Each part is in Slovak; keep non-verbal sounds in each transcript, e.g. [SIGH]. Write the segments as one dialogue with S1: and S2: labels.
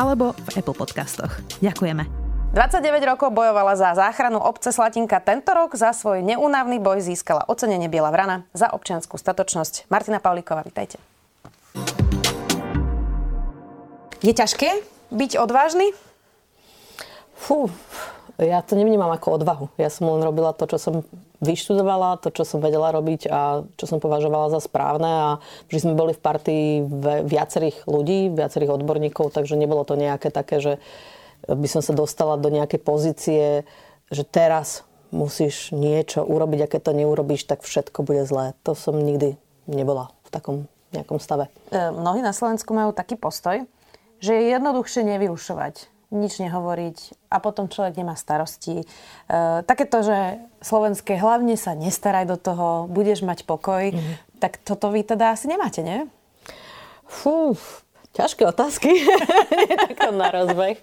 S1: alebo v Apple Podcastoch. Ďakujeme.
S2: 29 rokov bojovala za záchranu obce Slatinka. Tento rok za svoj neúnavný boj získala ocenenie Biela vrana za občianskú statočnosť. Martina Pavlíková, vítajte. Je ťažké byť odvážny?
S3: Fú, ja to nevnímam ako odvahu. Ja som len robila to, čo som vyštudovala, to, čo som vedela robiť a čo som považovala za správne a že sme boli v partii viacerých ľudí, viacerých odborníkov, takže nebolo to nejaké také, že by som sa dostala do nejakej pozície, že teraz musíš niečo urobiť a keď to neurobíš, tak všetko bude zlé. To som nikdy nebola v takom nejakom stave.
S2: E, mnohí na Slovensku majú taký postoj, že je jednoduchšie nevyrušovať nič nehovoriť a potom človek nemá starosti. E, takéto, že slovenské hlavne sa nestaraj do toho, budeš mať pokoj, mm-hmm. tak toto vy teda asi nemáte, nie?
S3: Fú, ťažké otázky. [LAUGHS] Taká na rozbeh.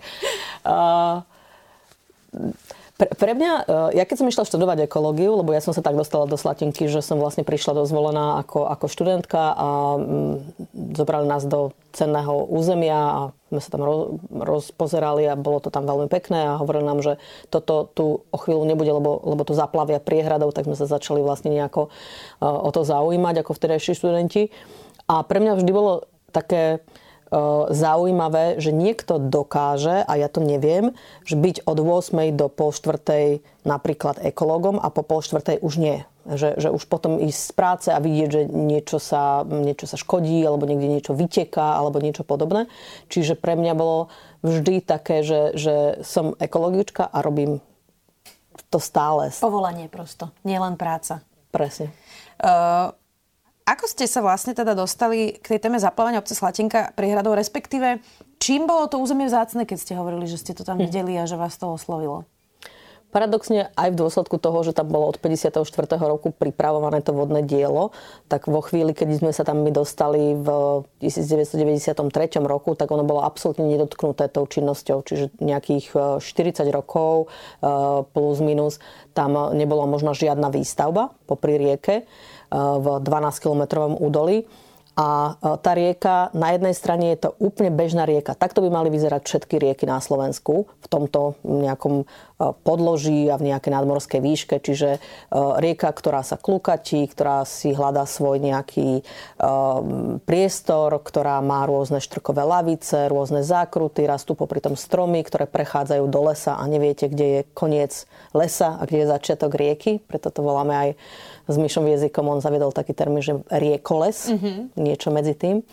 S3: Uh, pre, pre mňa, e, ja keď som išla študovať ekológiu, lebo ja som sa tak dostala do Slatinky, že som vlastne prišla dozvolená ako, ako študentka a mm, zobrali nás do cenného územia a sme sa tam roz, rozpozerali a bolo to tam veľmi pekné a hovorili nám, že toto tu o chvíľu nebude, lebo, lebo to zaplavia priehradou, tak sme sa začali vlastne nejako uh, o to zaujímať ako vtedajší študenti. A pre mňa vždy bolo také zaujímavé, že niekto dokáže, a ja to neviem, že byť od 8. do pol 4. napríklad ekologom a po pol 4. už nie. Že, že už potom ísť z práce a vidieť, že niečo sa, niečo sa škodí, alebo niekde niečo vyteká, alebo niečo podobné. Čiže pre mňa bolo vždy také, že, že som ekologička a robím to stále.
S2: Povolanie prosto, nielen práca.
S3: Presne.
S2: Uh ako ste sa vlastne teda dostali k tej téme zaplavenia obce Slatinka prihradou, respektíve čím bolo to územie vzácne, keď ste hovorili, že ste to tam hm. videli a že vás to oslovilo?
S3: Paradoxne aj v dôsledku toho, že tam bolo od 54. roku pripravované to vodné dielo, tak vo chvíli, keď sme sa tam my dostali v 1993 roku, tak ono bolo absolútne nedotknuté tou činnosťou. Čiže nejakých 40 e, rokov e, plus minus tam nebola možná žiadna výstavba popri rieke v 12-kilometrovom údolí. A e, tá rieka, na jednej strane je to úplne bežná rieka. Takto by mali vyzerať všetky rieky na Slovensku v tomto nejakom e, podloží a v nejakej nadmorskej výške. Čiže e, rieka, ktorá sa klukatí, ktorá si hľadá svoj nejaký priestor, ktorá má rôzne štrkové lavice, rôzne zákruty, rastú popri tom stromy, ktoré prechádzajú do lesa a neviete, kde je koniec lesa a kde je začiatok rieky. Preto to voláme aj s Myšom jazykom, on zaviedol taký termín, že riekoles, mm-hmm. niečo medzi tým.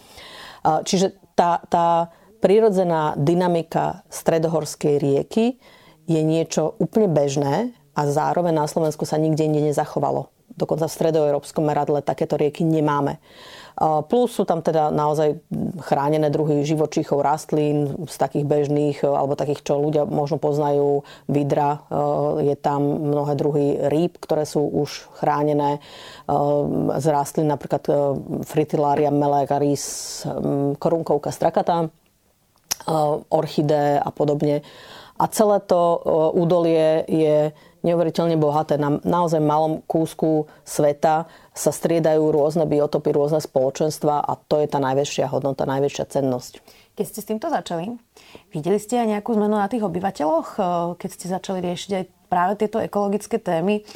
S3: Čiže tá, tá prírodzená dynamika stredohorskej rieky je niečo úplne bežné a zároveň na Slovensku sa nikde inde nezachovalo. Dokonca v stredoeurópskom meradle takéto rieky nemáme. Plus sú tam teda naozaj chránené druhy živočíchov, rastlín z takých bežných, e, alebo takých, čo ľudia možno poznajú, vidra. E, je tam mnohé druhy rýb, ktoré sú už chránené e, z rastlín, napríklad Fritillaria melegaris, korunkovka strakata, orchidé a podobne. A celé to údolie je neuveriteľne bohaté. Na naozaj malom kúsku sveta sa striedajú rôzne biotopy, rôzne spoločenstva a to je tá najväčšia hodnota, najväčšia cennosť.
S2: Keď ste s týmto začali, videli ste aj nejakú zmenu na tých obyvateľoch, keď ste začali riešiť aj práve tieto ekologické témy?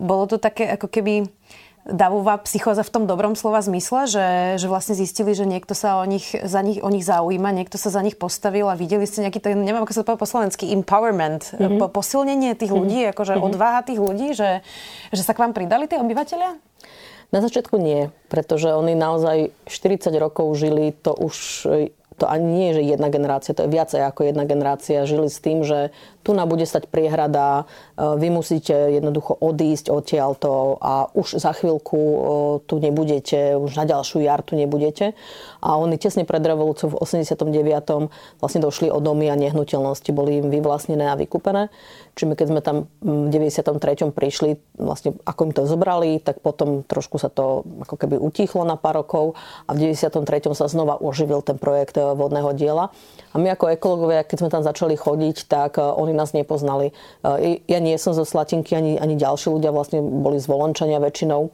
S2: Bolo to také ako keby davová psychóza v tom dobrom slova zmysle, že, že vlastne zistili, že niekto sa o nich, za nich, o nich zaujíma, niekto sa za nich postavil a videli ste nejaký ten, neviem ako sa to povie po slovensky, empowerment, mm-hmm. po, posilnenie tých mhm. ľudí, mm-hmm. akože mm-hmm. odvaha tých ľudí, že, že sa k vám pridali tí obyvateľia?
S3: Na začiatku nie, pretože oni naozaj 40 rokov žili to už to ani nie je, že jedna generácia, to je viacej ako jedna generácia, žili s tým, že tu na bude stať priehrada, e, vy musíte jednoducho odísť odtiaľto a už za chvíľku e, tu nebudete, už na ďalšiu jar tu nebudete. A oni tesne pred revolúciou v 89. vlastne došli o domy a nehnuteľnosti, boli im vyvlastnené a vykúpené. Čiže keď sme tam v 93. prišli, vlastne ako im to zobrali, tak potom trošku sa to ako keby utichlo na pár rokov a v 93. sa znova oživil ten projekt e, vodného diela. A my ako ekológovia, keď sme tam začali chodiť, tak oni nás nepoznali. E, ja nie som zo Slatinky, ani, ani ďalší ľudia vlastne boli z Volončania väčšinou.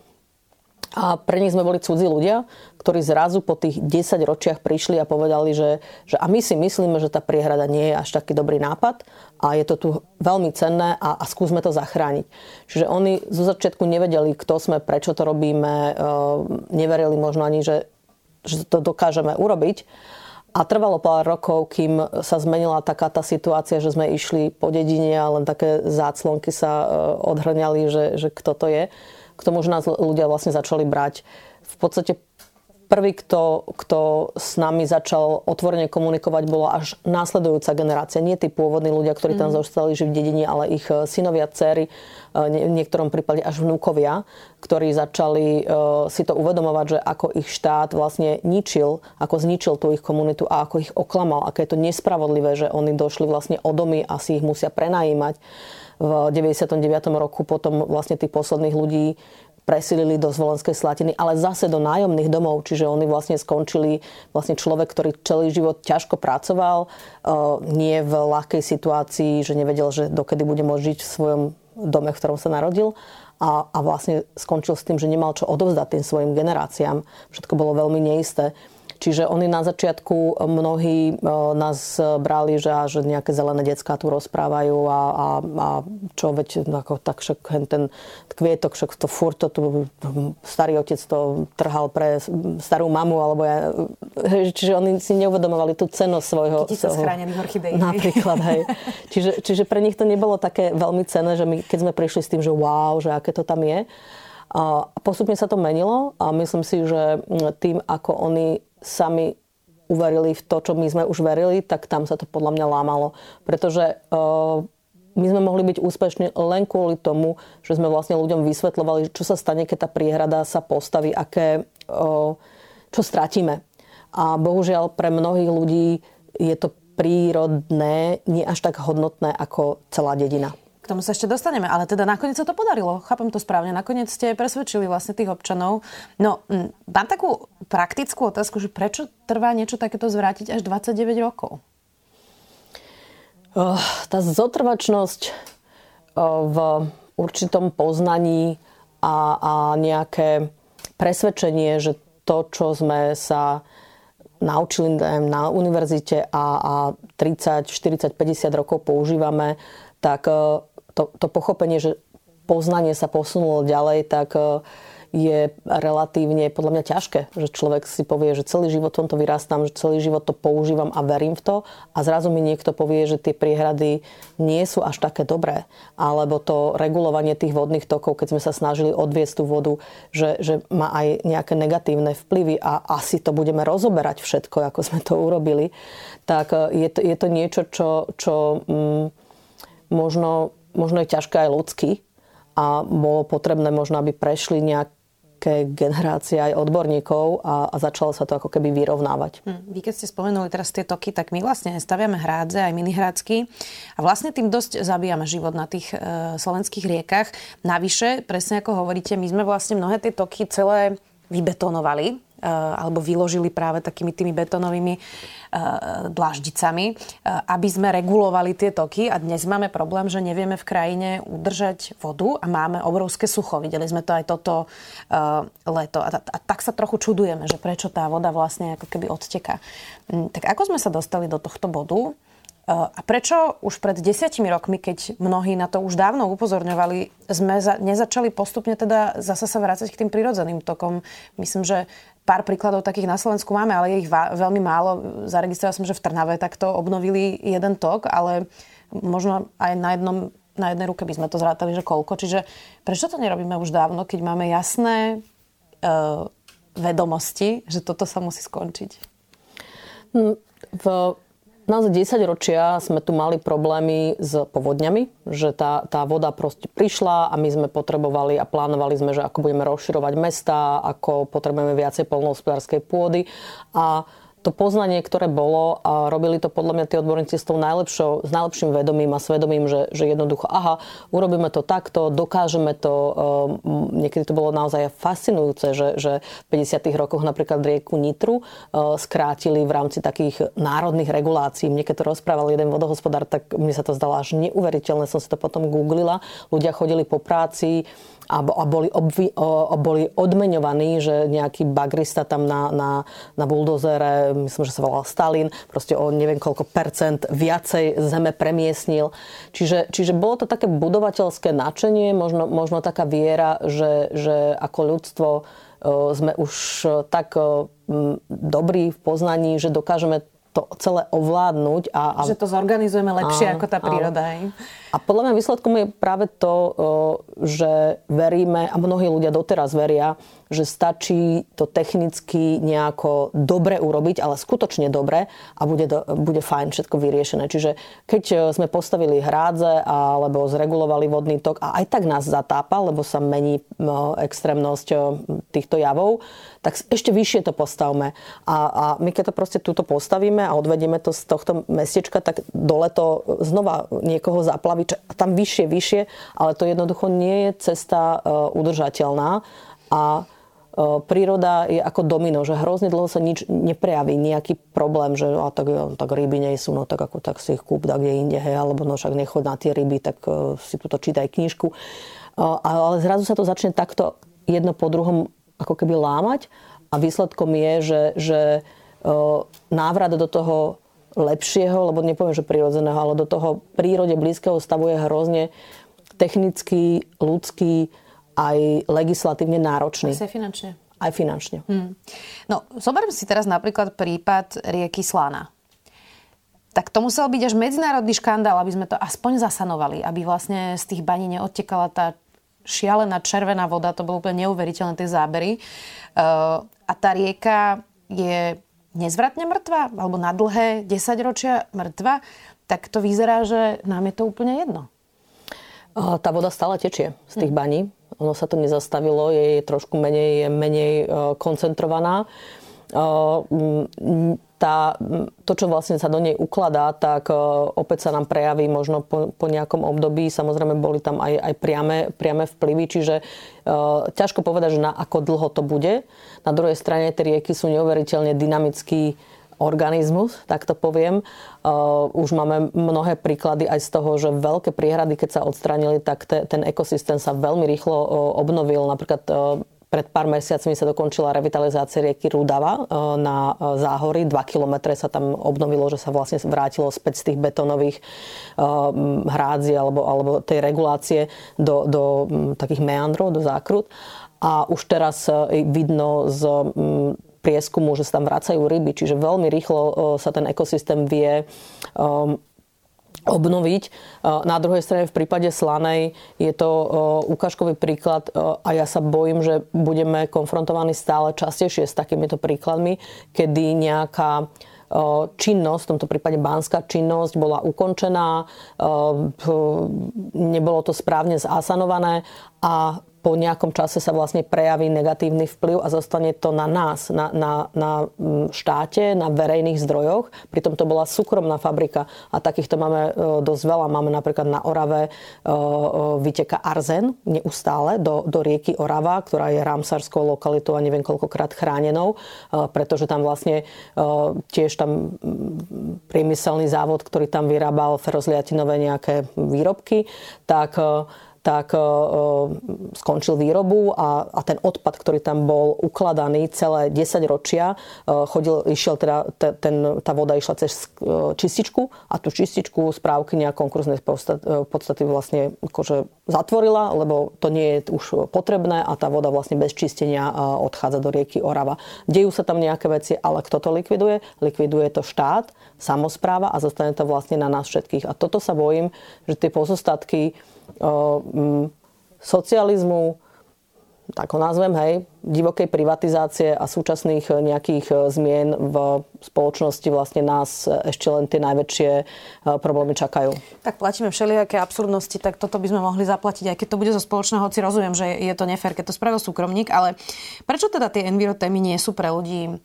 S3: A pre nich sme boli cudzí ľudia, ktorí zrazu po tých 10 ročiach prišli a povedali, že, že a my si myslíme, že tá priehrada nie je až taký dobrý nápad a je to tu veľmi cenné a, a skúsme to zachrániť. Čiže oni zo začiatku nevedeli, kto sme, prečo to robíme, e, neverili možno ani, že, že to dokážeme urobiť. A trvalo pár rokov, kým sa zmenila taká tá situácia, že sme išli po dedine a len také záclonky sa e, odhrňali, že, že kto to je. K tomu, že nás ľudia vlastne začali brať. V podstate Prvý, kto, kto s nami začal otvorene komunikovať, bola až následujúca generácia. Nie tí pôvodní ľudia, ktorí tam mm. zostali žiť v dedine, ale ich e, synovia, dcery, e, v niektorom prípade až vnúkovia, ktorí začali e, si to uvedomovať, že ako ich štát vlastne ničil, ako zničil tú ich komunitu a ako ich oklamal, aké je to nespravodlivé, že oni došli vlastne o domy a si ich musia prenajímať v 99. roku potom vlastne tých posledných ľudí presilili do Zvolenskej Slatiny, ale zase do nájomných domov, čiže oni vlastne skončili vlastne človek, ktorý celý život ťažko pracoval, eh, nie v ľahkej situácii, že nevedel, že dokedy bude môcť žiť v svojom dome, v ktorom sa narodil a, a vlastne skončil s tým, že nemal čo odovzdať tým svojim generáciám. Všetko bolo veľmi neisté. Čiže oni na začiatku mnohí e, nás brali, že, že nejaké zelené decká tu rozprávajú a, a, a čo veď, ako, tak však ten kvietok, však to furt to tu, starý otec to trhal pre starú mamu, alebo ja, čiže oni si neuvedomovali tú cenosť svojho...
S2: Kytica schránených orchideí.
S3: Napríklad, hej. [LAUGHS] Čiže, čiže pre nich to nebolo také veľmi cené, že my, keď sme prišli s tým, že wow, že aké to tam je. A postupne sa to menilo a myslím si, že tým, ako oni sami uverili v to, čo my sme už verili, tak tam sa to podľa mňa lámalo. Pretože uh, my sme mohli byť úspešní len kvôli tomu, že sme vlastne ľuďom vysvetľovali, čo sa stane, keď tá priehrada sa postaví, aké, uh, čo stratíme. A bohužiaľ pre mnohých ľudí je to prírodné, nie až tak hodnotné ako celá dedina.
S2: K tomu sa ešte dostaneme, ale teda nakoniec sa to podarilo. Chápem to správne. Nakoniec ste presvedčili vlastne tých občanov. No, mám takú praktickú otázku, že prečo trvá niečo takéto zvrátiť až 29 rokov?
S3: Oh, tá zotrvačnosť oh, v určitom poznaní a, a nejaké presvedčenie, že to, čo sme sa naučili na univerzite a, a 30, 40, 50 rokov používame, tak to, to pochopenie, že poznanie sa posunulo ďalej, tak e, je relatívne podľa mňa ťažké, že človek si povie, že celý život tomto vyrastám, že celý život to používam a verím v to a zrazu mi niekto povie, že tie priehrady nie sú až také dobré. Alebo to regulovanie tých vodných tokov, keď sme sa snažili odviesť tú vodu, že, že má aj nejaké negatívne vplyvy a asi to budeme rozoberať všetko, ako sme to urobili, tak e, je to, je to niečo, čo, čo mm, možno možno je ťažké aj ľudsky a bolo potrebné možno, aby prešli nejaké generácie aj odborníkov a, a začalo sa to ako keby vyrovnávať.
S2: Hm, vy keď ste spomenuli teraz tie toky, tak my vlastne staviame hrádze, aj minihrádzky a vlastne tým dosť zabíjame život na tých e, slovenských riekach. Navyše, presne ako hovoríte, my sme vlastne mnohé tie toky celé vybetonovali alebo vyložili práve takými tými betonovými eh, dláždicami, eh, aby sme regulovali tie toky a dnes máme problém, že nevieme v krajine udržať vodu a máme obrovské sucho. Videli sme to aj toto leto. A, a tak sa trochu čudujeme, že prečo tá voda vlastne ako keby odteká. Hm, tak ako sme sa dostali do tohto bodu? A prečo už pred desiatimi rokmi, keď mnohí na to už dávno upozorňovali, sme za, nezačali postupne teda zase sa vrácať k tým prirodzeným tokom? Myslím, že pár príkladov takých na Slovensku máme, ale je ich veľmi málo. Zaregistrovala som, že v Trnave takto obnovili jeden tok, ale možno aj na jednom na jednej ruke by sme to zrátali, že koľko. Čiže prečo to nerobíme už dávno, keď máme jasné uh, vedomosti, že toto sa musí skončiť?
S3: Hm, v naozaj 10 ročia sme tu mali problémy s povodňami, že tá, tá voda proste prišla a my sme potrebovali a plánovali sme, že ako budeme rozširovať mesta, ako potrebujeme viacej polnohospodárskej pôdy. A to poznanie, ktoré bolo a robili to podľa mňa tí odborníci s, tou najlepšou, s najlepším vedomím a svedomím, že, že jednoducho, aha, urobíme to takto, dokážeme to. Um, niekedy to bolo naozaj fascinujúce, že, že v 50. rokoch napríklad rieku Nitru uh, skrátili v rámci takých národných regulácií. Mne keď to rozprával jeden vodohospodár, tak mne sa to zdalo až neuveriteľné. Som si to potom googlila. Ľudia chodili po práci, a, boli, obvi, boli odmeňovaní, že nejaký bagrista tam na, na, na buldozere, myslím, že sa volal Stalin, proste o neviem koľko percent viacej zeme premiesnil. Čiže, čiže bolo to také budovateľské nadšenie, možno, možno taká viera, že, že ako ľudstvo sme už tak dobrí v poznaní, že dokážeme to celé ovládnuť. A,
S2: a... Že to zorganizujeme lepšie áno, ako tá príroda. Áno.
S3: A podľa mňa výsledkom je práve to, že veríme, a mnohí ľudia doteraz veria, že stačí to technicky nejako dobre urobiť, ale skutočne dobre a bude, do, bude fajn všetko vyriešené. Čiže keď sme postavili hrádze alebo zregulovali vodný tok a aj tak nás zatápa, lebo sa mení extrémnosť týchto javov, tak ešte vyššie to postavme. A, a my keď to proste túto postavíme a odvedieme to z tohto mestečka, tak dole to znova niekoho zaplaví, a tam vyššie, vyššie, ale to jednoducho nie je cesta uh, udržateľná. A uh, príroda je ako domino, že hrozne dlho sa nič neprejaví, nejaký problém, že a tak, tak ryby nie sú, no tak ako tak si ich kúp da kde inde, hej, alebo no však nechod na tie ryby, tak si tuto čítaj knižku. Ale zrazu sa to začne takto jedno po druhom ako keby lámať a výsledkom je, že, že návrat do toho lepšieho, lebo nepoviem, že prirodzeného, ale do toho prírode blízkeho stavu je hrozne technický, ľudský, aj legislatívne náročný.
S2: Aj finančne.
S3: Aj finančne. Hmm.
S2: No, zoberiem si teraz napríklad prípad rieky Slana. Tak to musel byť až medzinárodný škandál, aby sme to aspoň zasanovali, aby vlastne z tých baní neodtekala tá šialená červená voda, to bolo úplne neuveriteľné tie zábery. Uh, a tá rieka je nezvratne mŕtva, alebo na dlhé 10 ročia mŕtva, tak to vyzerá, že nám je to úplne jedno.
S3: Tá voda stále tečie z tých hm. baní. Ono sa to nezastavilo, je trošku menej, je menej e, koncentrovaná tá, to, čo vlastne sa do nej ukladá, tak opäť sa nám prejaví možno po, po nejakom období. Samozrejme, boli tam aj, aj priame, priame vplyvy, čiže uh, ťažko povedať, že na ako dlho to bude. Na druhej strane tie rieky sú neuveriteľne dynamický organizmus, tak to poviem. Uh, už máme mnohé príklady aj z toho, že veľké priehrady, keď sa odstranili, tak te, ten ekosystém sa veľmi rýchlo uh, obnovil. Napríklad uh, pred pár mesiacmi sa dokončila revitalizácia rieky Rudava e, na e, Záhory. 2 kilometre sa tam obnovilo, že sa vlastne vrátilo späť z tých betónových e, hrádzi alebo, alebo tej regulácie do, do takých meandrov, do zákrut. A už teraz vidno z prieskumu, že sa tam vracajú ryby, čiže veľmi rýchlo sa ten ekosystém vie obnoviť. Na druhej strane v prípade Slanej je to ukážkový príklad a ja sa bojím, že budeme konfrontovaní stále častejšie s takýmito príkladmi, kedy nejaká činnosť, v tomto prípade bánska činnosť bola ukončená, nebolo to správne zasanované a po nejakom čase sa vlastne prejaví negatívny vplyv a zostane to na nás, na, na, na mm, štáte, na verejných zdrojoch. Pritom to bola súkromná fabrika a takýchto máme e, dosť veľa. Máme napríklad na Orave e, e, vyteka arzen neustále do, do rieky Orava, ktorá je ramsarskou lokalitou a neviem koľkokrát chránenou, pretože tam vlastne tiež tam mm, priemyselný závod, ktorý tam vyrábal ferozliatinové nejaké výrobky, tak tak skončil výrobu a, a ten odpad, ktorý tam bol ukladaný celé 10 ročia, chodil, išiel teda, ten, tá voda išla cez čističku a tú čističku správkynia konkurznej podstaty vlastne akože zatvorila, lebo to nie je už potrebné a tá voda vlastne bez čistenia odchádza do rieky Orava. Dejú sa tam nejaké veci, ale kto to likviduje? Likviduje to štát, samozpráva a zostane to vlastne na nás všetkých. A toto sa bojím, že tie pozostatky socializmu tak ho nazvem, hej, divokej privatizácie a súčasných nejakých eh, zmien v spoločnosti vlastne nás ešte len tie najväčšie problémy čakajú.
S2: Tak platíme všelijaké absurdnosti, tak toto by sme mohli zaplatiť, aj keď to bude zo spoločného, hoci rozumiem, že je to nefér, keď to spravil súkromník, ale prečo teda tie enviro témy nie sú pre ľudí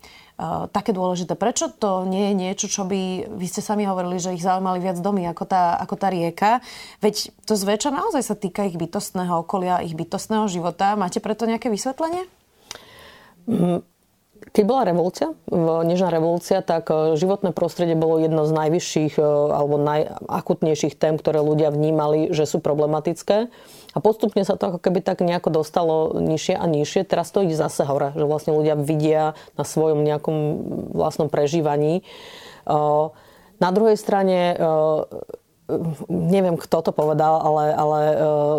S2: také dôležité? Prečo to nie je niečo, čo by, vy ste sami hovorili, že ich zaujímali viac domy ako tá, ako tá rieka? Veď to zväčša naozaj sa týka ich bytostného okolia, ich bytostného života. Máte preto nejaké vysvetlenie?
S3: Mm, keď bola revolúcia, nežná revolúcia, tak e, životné prostredie bolo jedno z najvyšších e, alebo najakutnejších tém, ktoré ľudia vnímali, že sú problematické. A postupne sa to ako keby tak nejako dostalo nižšie a nižšie. Teraz to ide zase hore, že vlastne ľudia vidia na svojom nejakom vlastnom prežívaní. Na druhej strane neviem, kto to povedal, ale, ale e,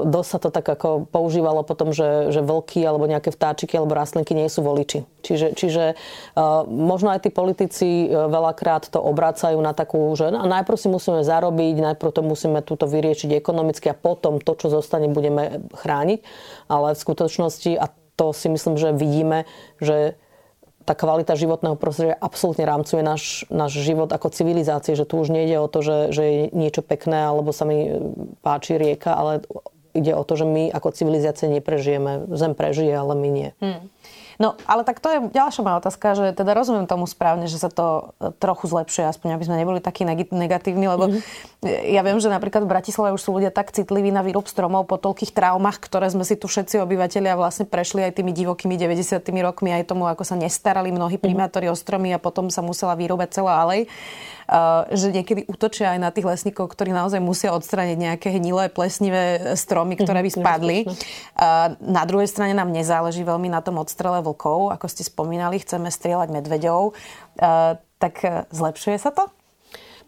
S3: dosť sa to tak ako používalo potom, že, že vlky alebo nejaké vtáčiky alebo rastlinky nie sú voliči. Čiže, čiže uh, možno aj tí politici e, veľakrát to obracajú na takú, že no, najprv si musíme zarobiť, najprv to musíme túto vyriešiť ekonomicky a potom to, čo zostane, budeme chrániť. Ale v skutočnosti, a to si myslím, že vidíme, že tá kvalita životného prostredia absolútne rámcuje náš, náš život ako civilizácie, že tu už nejde o to, že, že je niečo pekné alebo sa mi páči rieka, ale ide o to, že my ako civilizácie neprežijeme. Zem prežije, ale my nie. Hmm.
S2: No, ale tak to je ďalšia moja otázka, že teda rozumiem tomu správne, že sa to e, trochu zlepšuje, aspoň aby sme neboli takí negatívni, lebo mm-hmm. ja viem, že napríklad v Bratislave už sú ľudia tak citliví na výrob stromov po toľkých traumách, ktoré sme si tu všetci obyvateľia vlastne prešli aj tými divokými 90. rokmi, aj tomu, ako sa nestarali mnohí mhm. primátori mm-hmm. o stromy a potom sa musela vyrobať celá alej že niekedy útočia aj na tých lesníkov, ktorí naozaj musia odstrániť nejaké hnilé, plesnivé stromy, ktoré by mhm, spadli. Na druhej strane nám nezáleží veľmi na tom odstrele vlkov, ako ste spomínali, chceme strieľať medveďov. Tak e, zlepšuje sa to?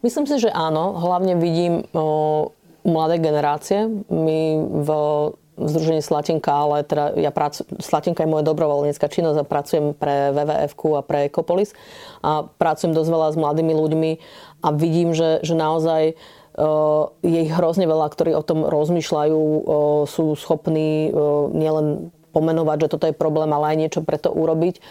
S3: Myslím si, že áno. Hlavne vidím o, mladé generácie. My v v Združení Slatinka, ale teda ja pracu, Slatinka je moja dobrovoľnícka činnosť a pracujem pre WWF a pre Ecopolis a pracujem dosť veľa s mladými ľuďmi a vidím, že, že naozaj je ich hrozne veľa, ktorí o tom rozmýšľajú, sú schopní nielen pomenovať, že toto je problém, ale aj niečo pre to urobiť.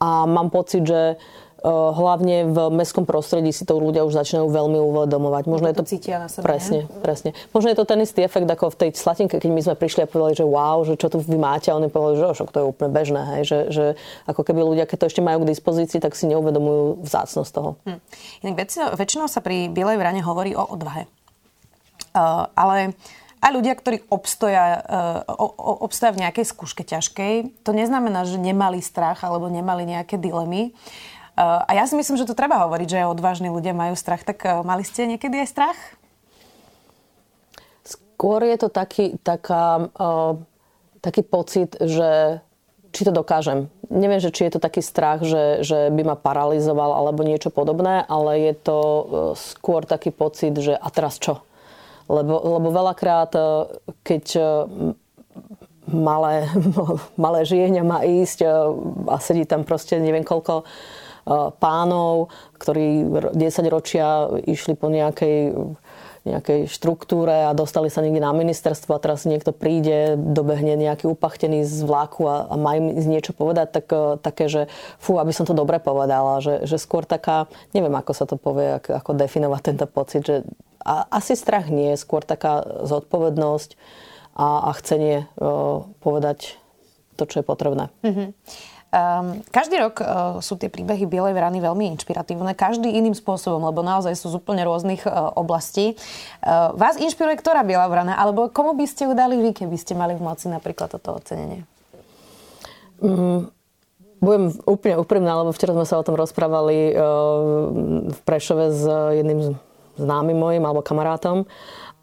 S3: A mám pocit, že Eh, hlavne v mestskom prostredí si to ľudia už začínajú veľmi uvedomovať.
S2: Možno je to, cítia na sebe.
S3: Presne, ne? presne. Možno je to ten istý efekt ako v tej slatinke, keď my sme prišli a povedali, že wow, že čo tu vy máte a oni povedali, že však to je úplne bežné, hej, že, že ako keby ľudia, keď to ešte majú k dispozícii, tak si neuvedomujú vzácnosť toho. Hm.
S2: Inak väčšinou, väčšinou sa pri Bielej vrane hovorí o odvahe. Uh, ale aj ľudia, ktorí obstoja, uh, obstoja v nejakej skúške ťažkej, to neznamená, že nemali strach alebo nemali nejaké dilemy. A ja si myslím, že to treba hovoriť, že odvážni ľudia majú strach. Tak e, mali ste niekedy aj strach?
S3: Skôr je to taký, taká, uh, taký pocit, že či to dokážem. Neviem, že či je to taký strach, že, že by ma paralizoval alebo niečo podobné, ale je to skôr taký pocit, že a teraz čo? Lebo, lebo veľakrát, uh, keď uh, malé, [LAUGHS] malé žieňa má ísť a sedí tam proste neviem koľko pánov, ktorí 10 ročia išli po nejakej nejakej štruktúre a dostali sa niekde na ministerstvo a teraz niekto príde, dobehne nejaký upachtený z vlaku a, a má im niečo povedať, tak e, také, že fú, aby som to dobre povedala, že, že skôr taká, neviem ako sa to povie, ako, ako definovať tento pocit, že a, asi strach nie, skôr taká zodpovednosť a, a chcenie uh, povedať to, čo je potrebné. Mm-hmm.
S2: Um, každý rok uh, sú tie príbehy Bielej vrany veľmi inšpiratívne, každý iným spôsobom, lebo naozaj sú z úplne rôznych uh, oblastí. Uh, vás inšpiruje ktorá Biela vrana, alebo komu by ste udali vy, keby ste mali v moci napríklad toto ocenenie?
S3: Mm, budem úplne úprimná, lebo včera sme sa o tom rozprávali uh, v Prešove s jedným známym mojim alebo kamarátom.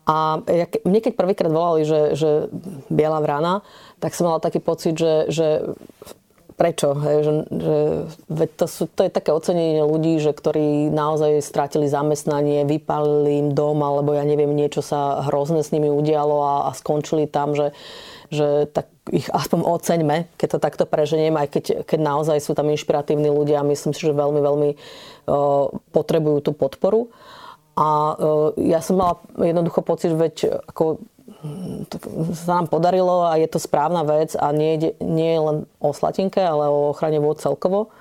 S3: A mne keď prvýkrát volali, že, že Biela vrana, tak som mala taký pocit, že, že prečo. Hej, že, že, veď to, sú, to je také ocenenie ľudí, že ktorí naozaj strátili zamestnanie, vypalili im dom, alebo ja neviem, niečo sa hrozné s nimi udialo a, a skončili tam, že, že tak ich aspoň oceňme, keď to takto preženiem, aj keď, keď naozaj sú tam inšpiratívni ľudia a myslím si, že veľmi, veľmi uh, potrebujú tú podporu. A uh, ja som mala jednoducho pocit, veď ako sa nám podarilo a je to správna vec a nie, nie je len o slatinke, ale o ochrane vôd celkovo.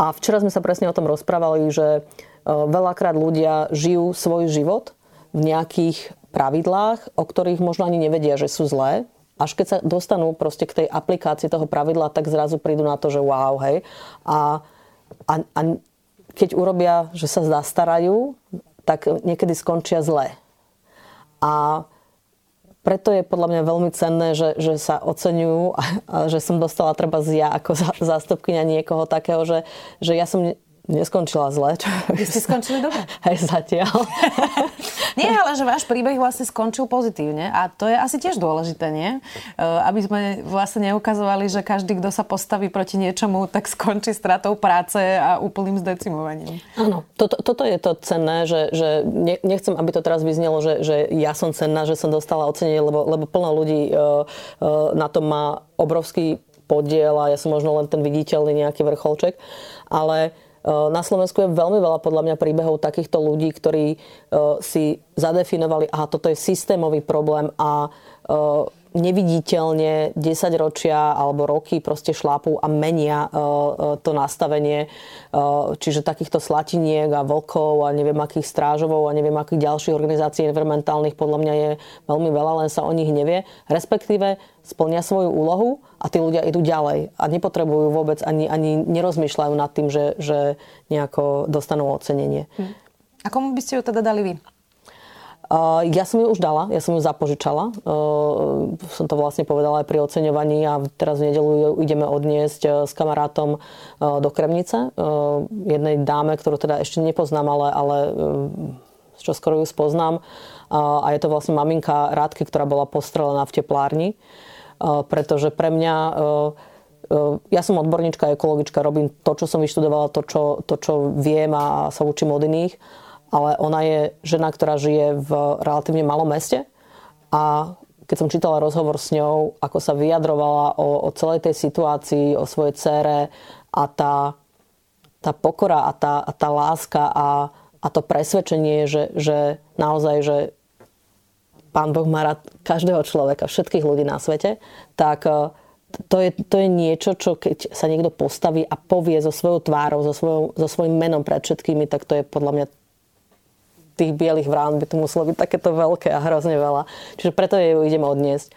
S3: A včera sme sa presne o tom rozprávali, že e, veľakrát ľudia žijú svoj život v nejakých pravidlách, o ktorých možno ani nevedia, že sú zlé. Až keď sa dostanú proste k tej aplikácii toho pravidla, tak zrazu prídu na to, že wow, hej. A, a, a keď urobia, že sa zastarajú, tak niekedy skončia zle. A preto je podľa mňa veľmi cenné, že, že sa oceňujú a, že som dostala treba ja ako zástupkynia niekoho takého, že, že ja som neskončila zle. Čo...
S2: Vy ste [LAUGHS] skončili dobre.
S3: Aj zatiaľ. [LAUGHS]
S2: nie, ale že váš príbeh vlastne skončil pozitívne a to je asi tiež dôležité, nie? E, aby sme vlastne neukazovali, že každý, kto sa postaví proti niečomu, tak skončí stratou práce a úplným zdecimovaním.
S3: Áno, toto, toto je to cenné, že, že nechcem, aby to teraz vyznelo, že, že ja som cenná, že som dostala ocenenie, lebo, lebo plno ľudí uh, uh, na tom má obrovský podiel a ja som možno len ten viditeľný nejaký vrcholček, ale Eh, na Slovensku je veľmi veľa podľa mňa príbehov takýchto ľudí, ktorí eh, si zadefinovali, aha, toto je systémový problém a eh, neviditeľne 10 ročia alebo roky proste šlápu a menia to nastavenie. Čiže takýchto slatiniek a vlkov a neviem akých strážovov a neviem akých ďalších organizácií environmentálnych podľa mňa je veľmi veľa, len sa o nich nevie. Respektíve splnia svoju úlohu a tí ľudia idú ďalej a nepotrebujú vôbec ani, ani nerozmýšľajú nad tým, že, že nejako dostanú ocenenie. Hm.
S2: A komu by ste ju teda dali vy?
S3: Uh, ja som ju už dala, ja som ju zapožičala. Uh, som to vlastne povedala aj pri oceňovaní a teraz v nedelu ju ideme odniesť uh, s kamarátom do Kremnice. Jednej dáme, ktorú teda ešte nepoznám, ale, ale čo skoro ju spoznám. A je to vlastne maminka Rádky, ktorá bola postrelená v teplárni. Pretože pre mňa ja som odborníčka, ekologička, robím to, čo som vyštudovala, to čo, to, čo viem a sa učím od iných, ale ona je žena, ktorá žije v relatívne malom meste. A keď som čítala rozhovor s ňou, ako sa vyjadrovala o, o celej tej situácii, o svojej cére a tá, tá pokora a tá, a tá láska a, a to presvedčenie, že, že naozaj, že Pán Boh má rád každého človeka, všetkých ľudí na svete, tak e, to je, to je niečo, čo keď sa niekto postaví a povie so svojou tvárou, so, svojou, so svojím menom pred všetkými, tak to je podľa mňa tých bielých vrán by to muselo byť takéto veľké a hrozne veľa. Čiže preto ju idem odniesť.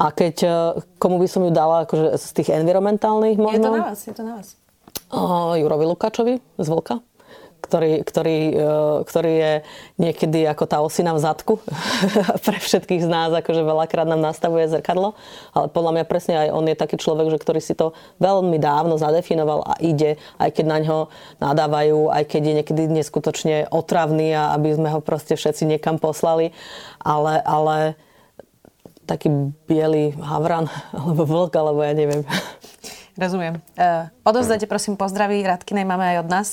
S3: A keď, e, komu by som ju dala akože z tých environmentálnych možno?
S2: Je to na vás, je to na vás.
S3: Uh, Jurovi Lukáčovi z Vlka ktorý, ktorý, e, ktorý je niekedy ako tá osina v zadku [LAUGHS] pre všetkých z nás, akože veľakrát nám nastavuje zrkadlo, ale podľa mňa presne aj on je taký človek, že ktorý si to veľmi dávno zadefinoval a ide, aj keď na ňo nadávajú, aj keď je niekedy neskutočne otravný a aby sme ho proste všetci niekam poslali, ale, ale taký biely havran, [LAUGHS] alebo vlk, alebo ja neviem.
S2: Rozumiem. Uh, odovzdajte prosím pozdraví Radkinej máme aj od nás.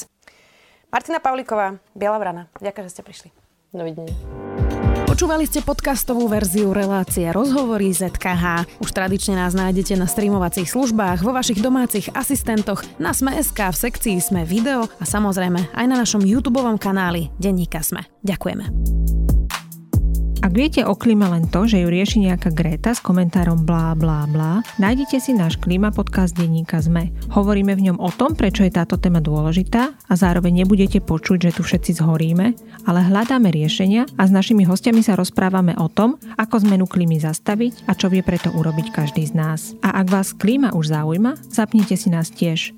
S2: Martina Pavlíková, Biela vrana. Ďakujem, že ste prišli.
S3: Dovidenia.
S1: Počúvali ste podcastovú verziu relácie Rozhovory ZKH. Už tradične nás nájdete na streamovacích službách, vo vašich domácich asistentoch, na Sme.sk, v sekcii Sme video a samozrejme aj na našom YouTube kanáli Denníka Sme. Ďakujeme.
S4: Ak viete o klíme len to, že ju rieši nejaká Greta s komentárom blá blá blá, nájdete si náš klíma podcast denníka ZME. Hovoríme v ňom o tom, prečo je táto téma dôležitá a zároveň nebudete počuť, že tu všetci zhoríme, ale hľadáme riešenia a s našimi hostiami sa rozprávame o tom, ako zmenu klímy zastaviť a čo vie preto urobiť každý z nás. A ak vás klíma už zaujíma, zapnite si nás tiež.